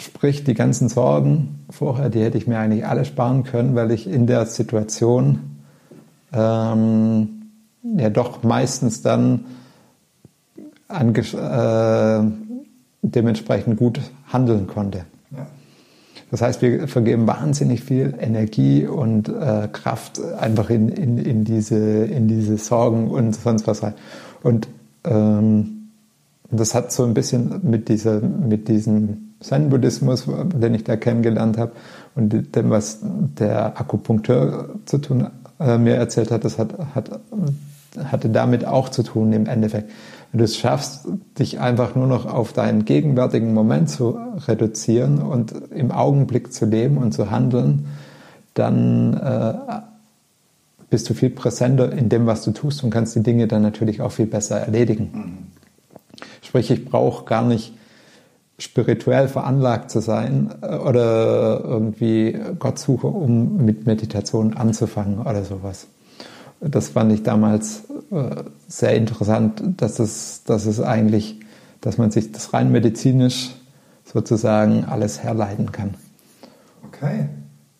Speaker 1: Sprich, die ganzen Sorgen vorher, die hätte ich mir eigentlich alle sparen können, weil ich in der Situation ähm, ja doch meistens dann äh, dementsprechend gut handeln konnte. Ja. Das heißt, wir vergeben wahnsinnig viel Energie und äh, Kraft einfach in, in, in, diese, in diese Sorgen und sonst was rein. Und ähm, das hat so ein bisschen mit, dieser, mit diesem Zen-Buddhismus, den ich da kennengelernt habe, und dem, was der Akupunkteur zu tun, äh, mir erzählt hat, das hat, hat, hatte damit auch zu tun im Endeffekt. Wenn du es schaffst, dich einfach nur noch auf deinen gegenwärtigen Moment zu reduzieren und im Augenblick zu leben und zu handeln, dann äh, bist du viel präsenter in dem, was du tust und kannst die Dinge dann natürlich auch viel besser erledigen. Sprich, ich brauche gar nicht spirituell veranlagt zu sein äh, oder irgendwie Gott suche, um mit Meditation anzufangen oder sowas. Das fand ich damals äh, sehr interessant, dass es, dass es eigentlich, dass man sich das rein medizinisch sozusagen alles herleiten kann.
Speaker 2: Okay.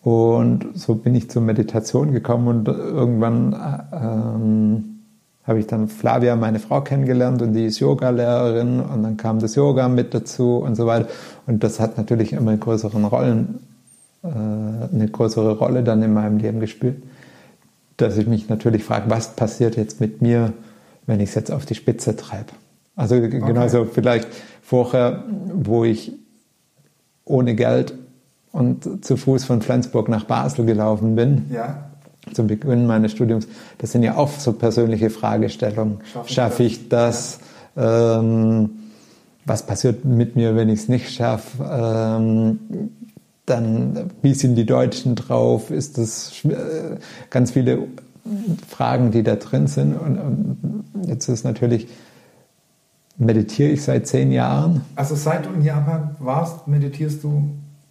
Speaker 1: Und so bin ich zur Meditation gekommen und irgendwann äh, ähm, habe ich dann Flavia, meine Frau, kennengelernt und die ist Yoga-Lehrerin und dann kam das Yoga mit dazu und so weiter. Und das hat natürlich immer größeren Rollen, äh, eine größere Rolle dann in meinem Leben gespielt dass ich mich natürlich frage, was passiert jetzt mit mir, wenn ich es jetzt auf die Spitze treibe. Also okay. genauso vielleicht vorher, wo ich ohne Geld und zu Fuß von Flensburg nach Basel gelaufen bin. Ja. Zum Beginn meines Studiums. Das sind ja auch so persönliche Fragestellungen. Schaffe ich das? Ähm, was passiert mit mir, wenn ich es nicht schaffe? Ähm, dann, wie sind die Deutschen drauf? Ist das äh, ganz viele Fragen, die da drin sind. Und, und jetzt ist natürlich, meditiere ich seit zehn Jahren.
Speaker 2: Also seit du in Japan warst, meditierst du?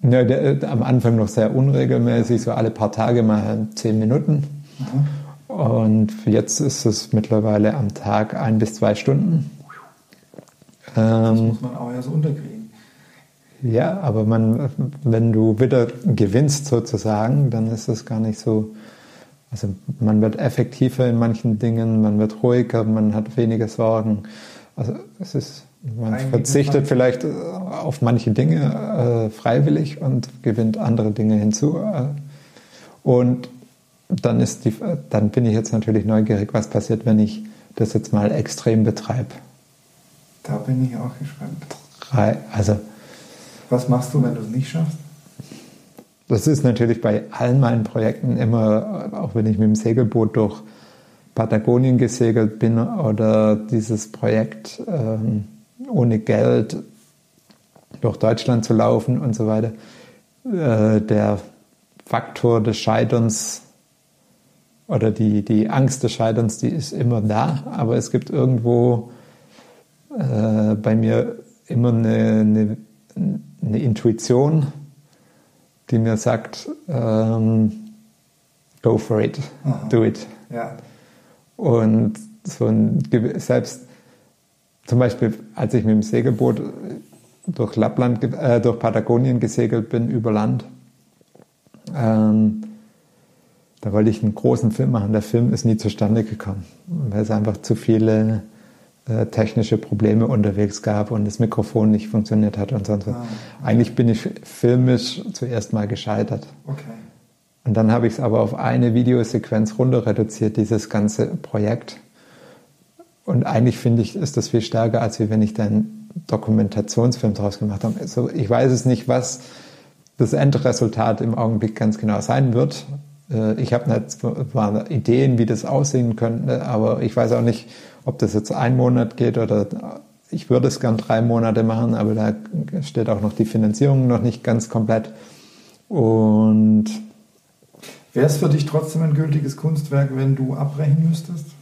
Speaker 1: Ja, der, äh, am Anfang noch sehr unregelmäßig, so alle paar Tage mal zehn Minuten. Mhm. Und jetzt ist es mittlerweile am Tag ein bis zwei Stunden.
Speaker 2: Das muss man auch ja so unterkriegen.
Speaker 1: Ja, aber man, wenn du wieder gewinnst sozusagen, dann ist es gar nicht so. Also man wird effektiver in manchen Dingen, man wird ruhiger, man hat weniger Sorgen. Also es ist, man verzichtet vielleicht äh, auf manche Dinge äh, freiwillig und gewinnt andere Dinge hinzu. Äh, und dann ist die, dann bin ich jetzt natürlich neugierig, was passiert, wenn ich das jetzt mal extrem betreibe.
Speaker 2: Da bin ich auch gespannt.
Speaker 1: Also
Speaker 2: was machst du, wenn du es nicht schaffst?
Speaker 1: Das ist natürlich bei allen meinen Projekten immer, auch wenn ich mit dem Segelboot durch Patagonien gesegelt bin oder dieses Projekt ähm, ohne Geld durch Deutschland zu laufen und so weiter, äh, der Faktor des Scheiterns oder die, die Angst des Scheiterns, die ist immer da, aber es gibt irgendwo äh, bei mir immer eine, eine eine Intuition, die mir sagt, ähm, go for it, Aha. do it. Ja. Und so ein, selbst zum Beispiel, als ich mit dem Segelboot durch Lappland, äh, durch Patagonien gesegelt bin, über Land, ähm, da wollte ich einen großen Film machen. Der Film ist nie zustande gekommen, weil es einfach zu viele äh, technische Probleme unterwegs gab und das Mikrofon nicht funktioniert hat und sonst was. Ah, okay. Eigentlich bin ich filmisch zuerst mal gescheitert. Okay. Und dann habe ich es aber auf eine Videosequenz runter reduziert, dieses ganze Projekt. Und eigentlich finde ich, ist das viel stärker, als wenn ich dann Dokumentationsfilm draus gemacht habe. Also ich weiß es nicht, was das Endresultat im Augenblick ganz genau sein wird. Äh, ich habe zwar Ideen, wie das aussehen könnte, aber ich weiß auch nicht, ob das jetzt ein Monat geht oder ich würde es gern drei Monate machen, aber da steht auch noch die Finanzierung noch nicht ganz komplett. Und
Speaker 2: wäre es für dich trotzdem ein gültiges Kunstwerk, wenn du abbrechen müsstest?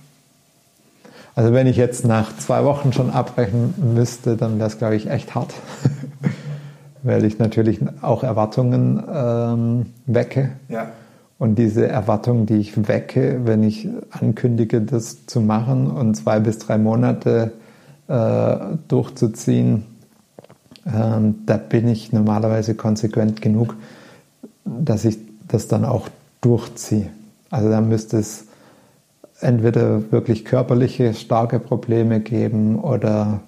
Speaker 1: Also wenn ich jetzt nach zwei Wochen schon abbrechen müsste, dann wäre es, glaube ich, echt hart. [LAUGHS] Weil ich natürlich auch Erwartungen ähm, wecke.
Speaker 2: Ja.
Speaker 1: Und diese Erwartungen, die ich wecke, wenn ich ankündige, das zu machen und zwei bis drei Monate äh, durchzuziehen, ähm, da bin ich normalerweise konsequent genug, dass ich das dann auch durchziehe. Also da müsste es entweder wirklich körperliche starke Probleme geben oder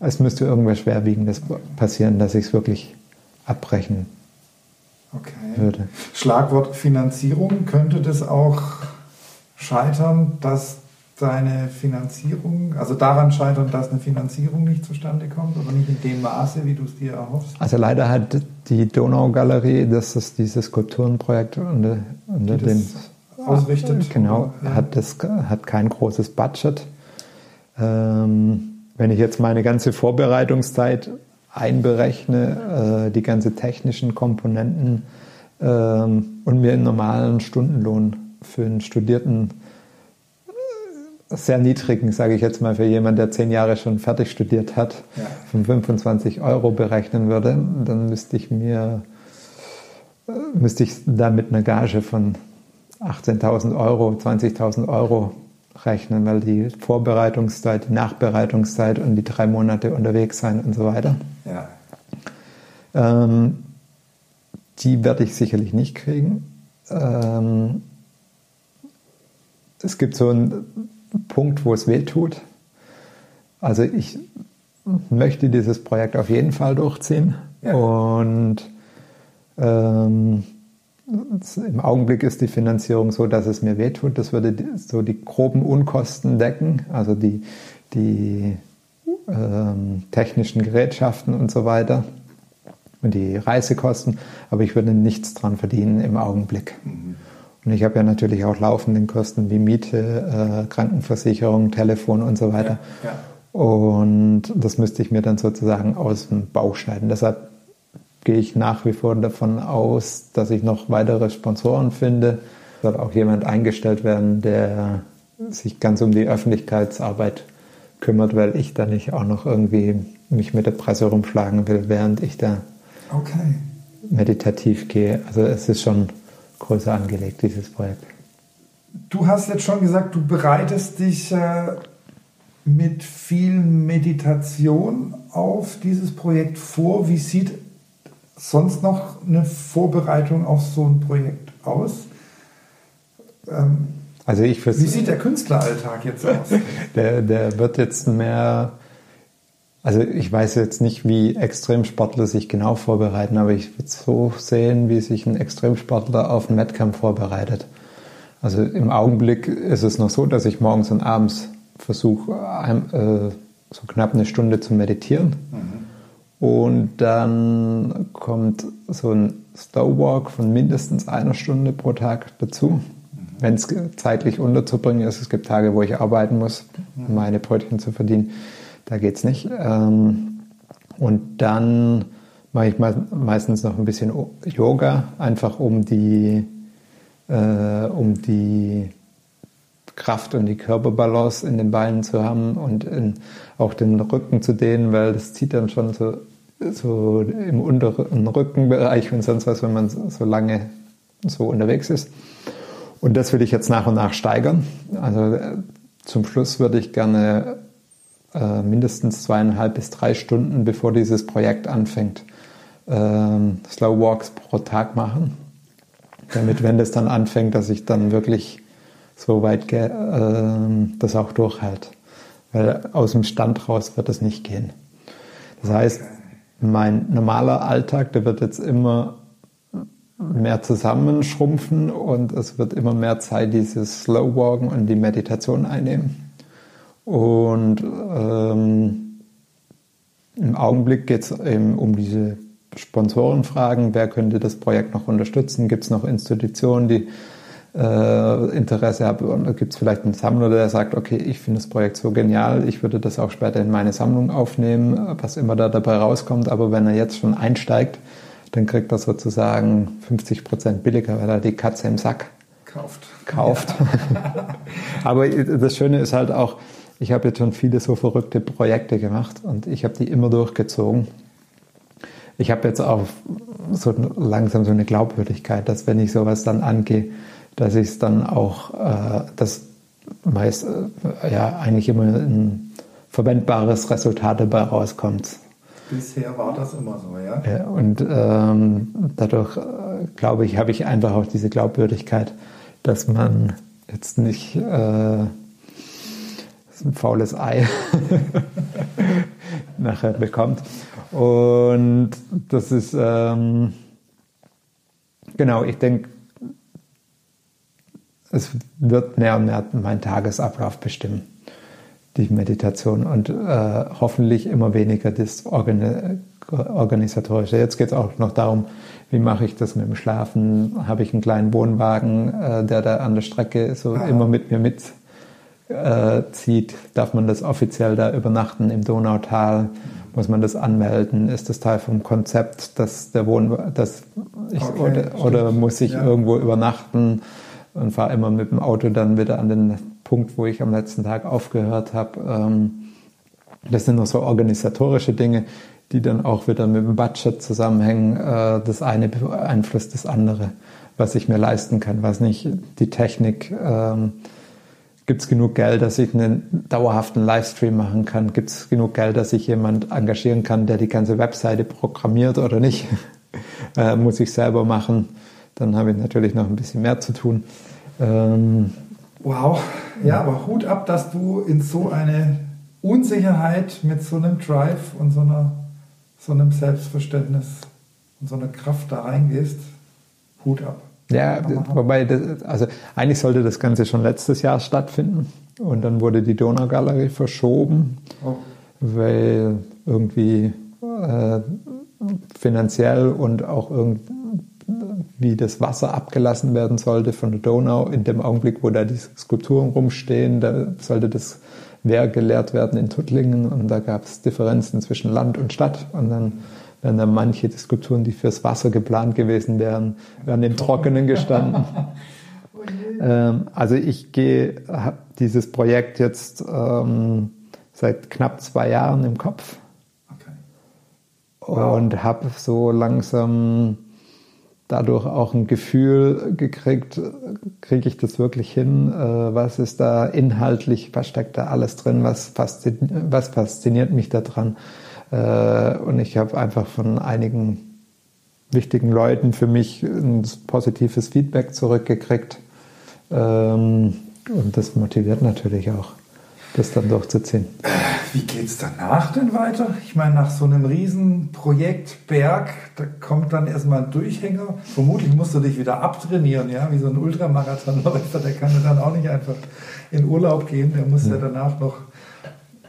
Speaker 1: es müsste irgendwas Schwerwiegendes passieren, dass ich es wirklich abbrechen
Speaker 2: okay. würde. Schlagwort Finanzierung, könnte das auch scheitern, dass deine Finanzierung, also daran scheitern, dass eine Finanzierung nicht zustande kommt oder nicht in dem Maße, wie du es dir erhoffst?
Speaker 1: Also leider hat die Donaugalerie, das ist dieses Skulpturenprojekt unter, unter dem
Speaker 2: ausrichtet.
Speaker 1: Genau, ja. hat, das, hat kein großes Budget. Ähm, wenn ich jetzt meine ganze Vorbereitungszeit einberechne, äh, die ganze technischen Komponenten ähm, und mir einen normalen Stundenlohn für einen Studierten äh, sehr niedrigen, sage ich jetzt mal, für jemanden, der zehn Jahre schon fertig studiert hat, ja. von 25 Euro berechnen würde, dann müsste ich mir äh, müsste ich da mit einer Gage von 18.000 Euro, 20.000 Euro rechnen, weil die Vorbereitungszeit, die Nachbereitungszeit und die drei Monate unterwegs sein und so weiter.
Speaker 2: Ja.
Speaker 1: Ähm, die werde ich sicherlich nicht kriegen. Ähm, es gibt so einen Punkt, wo es weh tut. Also ich möchte dieses Projekt auf jeden Fall durchziehen. Ja. Und ähm, im Augenblick ist die Finanzierung so, dass es mir wehtut. Das würde so die groben Unkosten decken, also die, die ähm, technischen Gerätschaften und so weiter und die Reisekosten, aber ich würde nichts dran verdienen im Augenblick. Mhm. Und ich habe ja natürlich auch laufende Kosten wie Miete, äh, Krankenversicherung, Telefon und so weiter. Ja, ja. Und das müsste ich mir dann sozusagen aus dem Bauch schneiden. Deshalb gehe ich nach wie vor davon aus, dass ich noch weitere Sponsoren finde. Es soll auch jemand eingestellt werden, der sich ganz um die Öffentlichkeitsarbeit kümmert, weil ich da nicht auch noch irgendwie mich mit der Presse rumschlagen will, während ich da
Speaker 2: okay.
Speaker 1: meditativ gehe. Also es ist schon größer angelegt, dieses Projekt.
Speaker 2: Du hast jetzt schon gesagt, du bereitest dich äh, mit viel Meditation auf dieses Projekt vor. Wie sieht sonst noch eine Vorbereitung auf so ein Projekt aus?
Speaker 1: Ähm, also ich
Speaker 2: Wie sieht der Künstleralltag jetzt aus? [LAUGHS]
Speaker 1: der, der wird jetzt mehr, also ich weiß jetzt nicht, wie Extremsportler sich genau vorbereiten, aber ich würde so sehen, wie sich ein Extremsportler auf einen Wettkampf vorbereitet. Also im Augenblick ist es noch so, dass ich morgens und abends versuche, äh, so knapp eine Stunde zu meditieren. Mhm und dann kommt so ein Slow Walk von mindestens einer Stunde pro Tag dazu, wenn es zeitlich unterzubringen ist. Es gibt Tage, wo ich arbeiten muss, um meine Brötchen zu verdienen. Da geht es nicht. Ähm, und dann mache ich meistens noch ein bisschen Yoga, einfach um die, äh, um die Kraft und die Körperbalance in den Beinen zu haben und in, auch den Rücken zu dehnen, weil das zieht dann schon so, so im unteren Rückenbereich und sonst was, wenn man so lange so unterwegs ist. Und das will ich jetzt nach und nach steigern. Also äh, zum Schluss würde ich gerne äh, mindestens zweieinhalb bis drei Stunden, bevor dieses Projekt anfängt, äh, Slow Walks pro Tag machen. Damit, wenn das dann anfängt, dass ich dann wirklich so weit äh, das auch durchhält. Weil aus dem Stand raus wird es nicht gehen. Das heißt, mein normaler Alltag, der wird jetzt immer mehr zusammenschrumpfen und es wird immer mehr Zeit dieses Slow Walken und die Meditation einnehmen. Und ähm, im Augenblick geht es eben um diese Sponsorenfragen. Wer könnte das Projekt noch unterstützen? Gibt es noch Institutionen, die äh, Interesse haben? Und gibt es vielleicht einen Sammler, der sagt, okay, ich finde das Projekt so genial, ich würde das auch später in meine Sammlung aufnehmen, was immer da dabei rauskommt. Aber wenn er jetzt schon einsteigt, dann kriegt er sozusagen 50 Prozent billiger, weil er die Katze im Sack
Speaker 2: kauft.
Speaker 1: kauft. Ja. [LAUGHS] Aber das Schöne ist halt auch, ich habe jetzt schon viele so verrückte Projekte gemacht und ich habe die immer durchgezogen. Ich habe jetzt auch so langsam so eine Glaubwürdigkeit, dass wenn ich sowas dann angehe, dass ich es dann auch, äh, das meist äh, ja eigentlich immer ein verwendbares Resultat dabei rauskommt.
Speaker 2: Bisher war das immer so, ja.
Speaker 1: ja und ähm, dadurch, äh, glaube ich, habe ich einfach auch diese Glaubwürdigkeit, dass man jetzt nicht äh, ein faules Ei [LAUGHS] nachher bekommt. Und das ist, ähm, genau, ich denke, es wird mehr und mehr meinen Tagesablauf bestimmen die Meditation und äh, hoffentlich immer weniger das Organi Organisatorische. Jetzt geht es auch noch darum, wie mache ich das mit dem Schlafen? Habe ich einen kleinen Wohnwagen, äh, der da an der Strecke so ah. immer mit mir mitzieht? Äh, Darf man das offiziell da übernachten im Donautal? Muss man das anmelden? Ist das Teil vom Konzept, dass der Wohn dass ich, okay, oder, oder, muss ich ja. irgendwo übernachten und fahre immer mit dem Auto dann wieder an den Punkt, wo ich am letzten Tag aufgehört habe. Ähm, das sind noch so organisatorische Dinge, die dann auch wieder mit dem Budget zusammenhängen. Äh, das eine beeinflusst das andere, was ich mir leisten kann, was nicht. Die Technik. Ähm, Gibt es genug Geld, dass ich einen dauerhaften Livestream machen kann? Gibt es genug Geld, dass ich jemand engagieren kann, der die ganze Webseite programmiert oder nicht? [LAUGHS] äh, muss ich selber machen. Dann habe ich natürlich noch ein bisschen mehr zu tun. Ähm,
Speaker 2: Wow, ja, aber Hut ab, dass du in so eine Unsicherheit mit so einem Drive und so, einer, so einem Selbstverständnis und so einer Kraft da reingehst. Hut ab.
Speaker 1: Ja, wobei, das, also eigentlich sollte das Ganze schon letztes Jahr stattfinden und dann wurde die Donaugalerie verschoben, oh. weil irgendwie äh, finanziell und auch irgendwie wie das Wasser abgelassen werden sollte von der Donau. In dem Augenblick, wo da die Skulpturen rumstehen, da sollte das Wehr geleert werden in Tuttlingen und da gab es Differenzen zwischen Land und Stadt und dann werden dann manche Skulpturen, die fürs Wasser geplant gewesen wären, werden im Trockenen gestanden. [LAUGHS] ähm, also ich gehe, habe dieses Projekt jetzt ähm, seit knapp zwei Jahren im Kopf okay. wow. und habe so langsam dadurch auch ein Gefühl gekriegt, kriege ich das wirklich hin? Äh, was ist da inhaltlich, was steckt da alles drin? Was, fasziniert, was fasziniert mich daran? Äh, und ich habe einfach von einigen wichtigen Leuten für mich ein positives Feedback zurückgekriegt. Ähm, und das motiviert natürlich auch, das dann durchzuziehen.
Speaker 2: Wie geht es danach denn weiter? Ich meine, nach so einem riesen Projekt Berg, da kommt dann erstmal ein Durchhänger. Vermutlich musst du dich wieder abtrainieren, ja, wie so ein Ultramarathonläufer, [LAUGHS] der kann ja dann auch nicht einfach in Urlaub gehen, der muss ja, ja danach noch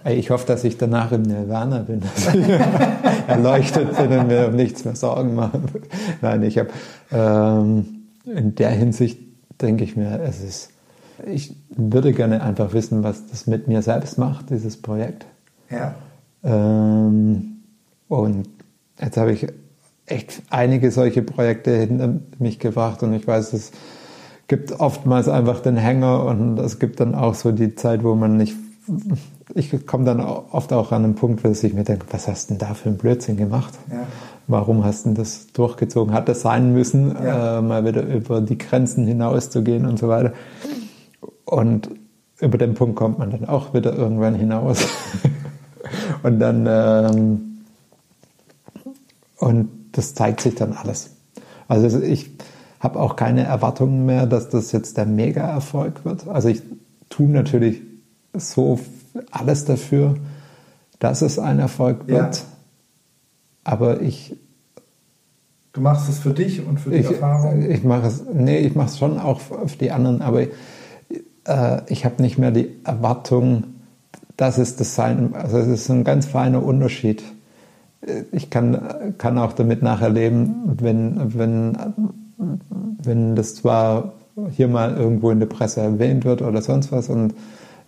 Speaker 1: ich hoffe, dass ich danach im Nirvana bin, dass [LAUGHS] ich erleuchtet bin und mir um nichts mehr Sorgen machen. Nein, ich habe ähm, in der Hinsicht denke ich mir, es ist ich würde gerne einfach wissen, was das mit mir selbst macht, dieses Projekt.
Speaker 2: Ja.
Speaker 1: Ähm, und jetzt habe ich echt einige solche Projekte hinter mich gebracht und ich weiß, es gibt oftmals einfach den Hänger und es gibt dann auch so die Zeit, wo man nicht. Ich komme dann oft auch an einen Punkt, wo ich mir denke, was hast du denn da für einen Blödsinn gemacht? Ja. Warum hast du das durchgezogen? Hat das sein müssen, ja. äh, mal wieder über die Grenzen hinauszugehen und so weiter? Und über den Punkt kommt man dann auch wieder irgendwann hinaus. [LAUGHS] und dann, ähm, und das zeigt sich dann alles. Also ich habe auch keine Erwartungen mehr, dass das jetzt der Mega-Erfolg wird. Also ich tue natürlich so alles dafür, dass es ein Erfolg wird. Ja. Aber ich.
Speaker 2: Du machst es für dich und für die ich, Erfahrung?
Speaker 1: Ich mache es, nee, ich mache es schon auch für die anderen, aber äh, ich habe nicht mehr die Erwartung, das ist das Sein, also es ist ein ganz feiner Unterschied. Ich kann, kann auch damit nachher leben, wenn, wenn, wenn das zwar hier mal irgendwo in der Presse erwähnt wird oder sonst was und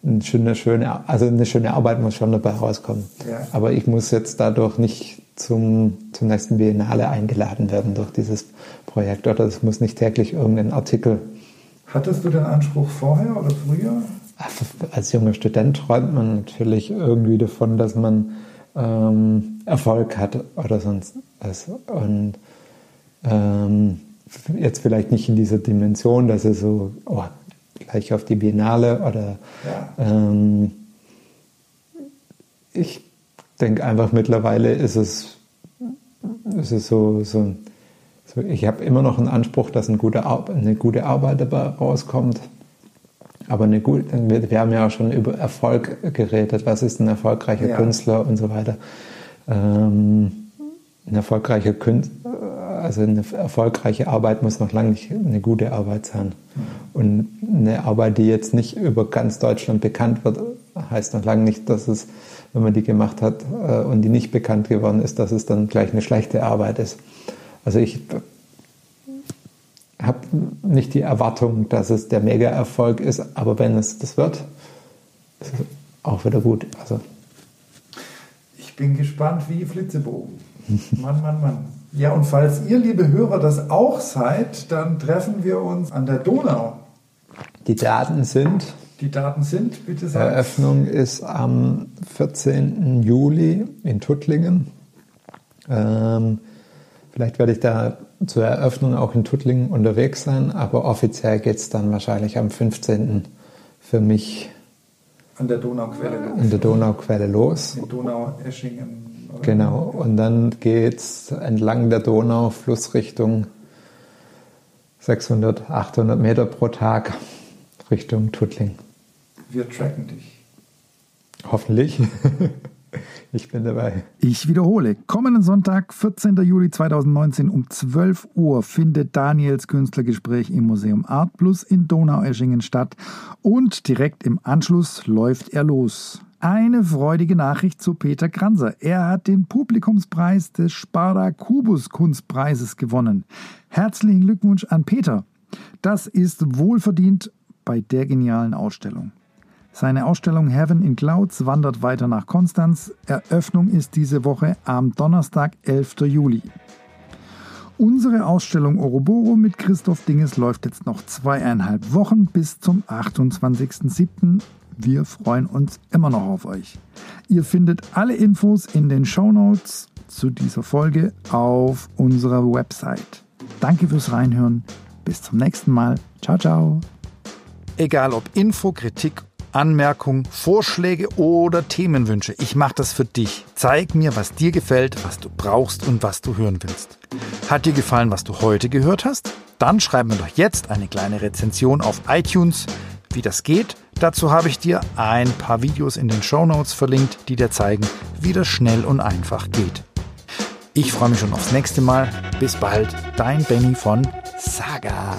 Speaker 1: eine schöne, schöne, also eine schöne Arbeit muss schon dabei rauskommen. Ja. Aber ich muss jetzt dadurch nicht zum, zum nächsten Biennale eingeladen werden durch dieses Projekt oder es muss nicht täglich irgendein Artikel.
Speaker 4: Hattest du den Anspruch vorher oder früher?
Speaker 1: als junger Student träumt man natürlich irgendwie davon, dass man ähm, Erfolg hat oder sonst was. Und ähm, jetzt vielleicht nicht in dieser Dimension, dass es so oh, gleich auf die Biennale oder ja. ähm, ich denke einfach mittlerweile ist es, ist es so, so, so ich habe immer noch einen Anspruch, dass ein guter, eine gute Arbeit dabei rauskommt. Aber eine gute, wir, haben ja auch schon über Erfolg geredet. Was ist ein erfolgreicher ja. Künstler und so weiter. Ähm, ein erfolgreicher Künstler, also eine erfolgreiche Arbeit muss noch lange nicht eine gute Arbeit sein. Und eine Arbeit, die jetzt nicht über ganz Deutschland bekannt wird, heißt noch lange nicht, dass es, wenn man die gemacht hat äh, und die nicht bekannt geworden ist, dass es dann gleich eine schlechte Arbeit ist. Also ich habe nicht die Erwartung, dass es der Mega-Erfolg ist, aber wenn es das wird, ist es auch wieder gut. Also.
Speaker 4: Ich bin gespannt wie Flitzebogen. Mann, Mann, Mann. Ja, und falls ihr, liebe Hörer, das auch seid, dann treffen wir uns an der Donau.
Speaker 1: Die Daten sind.
Speaker 4: Die Daten sind, bitte
Speaker 1: sagen. Eröffnung ist am 14. Juli in Tuttlingen. Ähm, vielleicht werde ich da zur Eröffnung auch in Tuttlingen unterwegs sein, aber offiziell geht es dann wahrscheinlich am 15. für mich
Speaker 4: an der Donauquelle los.
Speaker 1: An der Donauquelle los.
Speaker 4: In Donau-Eschingen.
Speaker 1: Genau, und dann geht es entlang der Donau, Flussrichtung 600, 800 Meter pro Tag Richtung Tuttling.
Speaker 4: Wir tracken dich.
Speaker 1: Hoffentlich. [LAUGHS] Ich bin dabei.
Speaker 2: Ich wiederhole, kommenden Sonntag, 14. Juli 2019 um 12 Uhr findet Daniels Künstlergespräch im Museum Art Plus in Donaueschingen statt und direkt im Anschluss läuft er los. Eine freudige Nachricht zu Peter Kranzer. Er hat den Publikumspreis des Sparda Kubus Kunstpreises gewonnen. Herzlichen Glückwunsch an Peter. Das ist wohlverdient bei der genialen Ausstellung. Seine Ausstellung Heaven in Clouds wandert weiter nach Konstanz. Eröffnung ist diese Woche am Donnerstag, 11. Juli. Unsere Ausstellung Oroboro mit Christoph Dinges läuft jetzt noch zweieinhalb Wochen bis zum 28.07. Wir freuen uns immer noch auf euch. Ihr findet alle Infos in den Show Notes zu dieser Folge auf unserer Website. Danke fürs Reinhören. Bis zum nächsten Mal. Ciao, ciao. Egal ob Info, Kritik Anmerkungen, Vorschläge oder Themenwünsche. Ich mache das für dich. Zeig mir, was dir gefällt, was du brauchst und was du hören willst. Hat dir gefallen, was du heute gehört hast? Dann schreib mir doch jetzt eine kleine Rezension auf iTunes. Wie das geht, dazu habe ich dir ein paar Videos in den Show Notes verlinkt, die dir zeigen, wie das schnell und einfach geht. Ich freue mich schon aufs nächste Mal. Bis bald, dein Benny von Saga.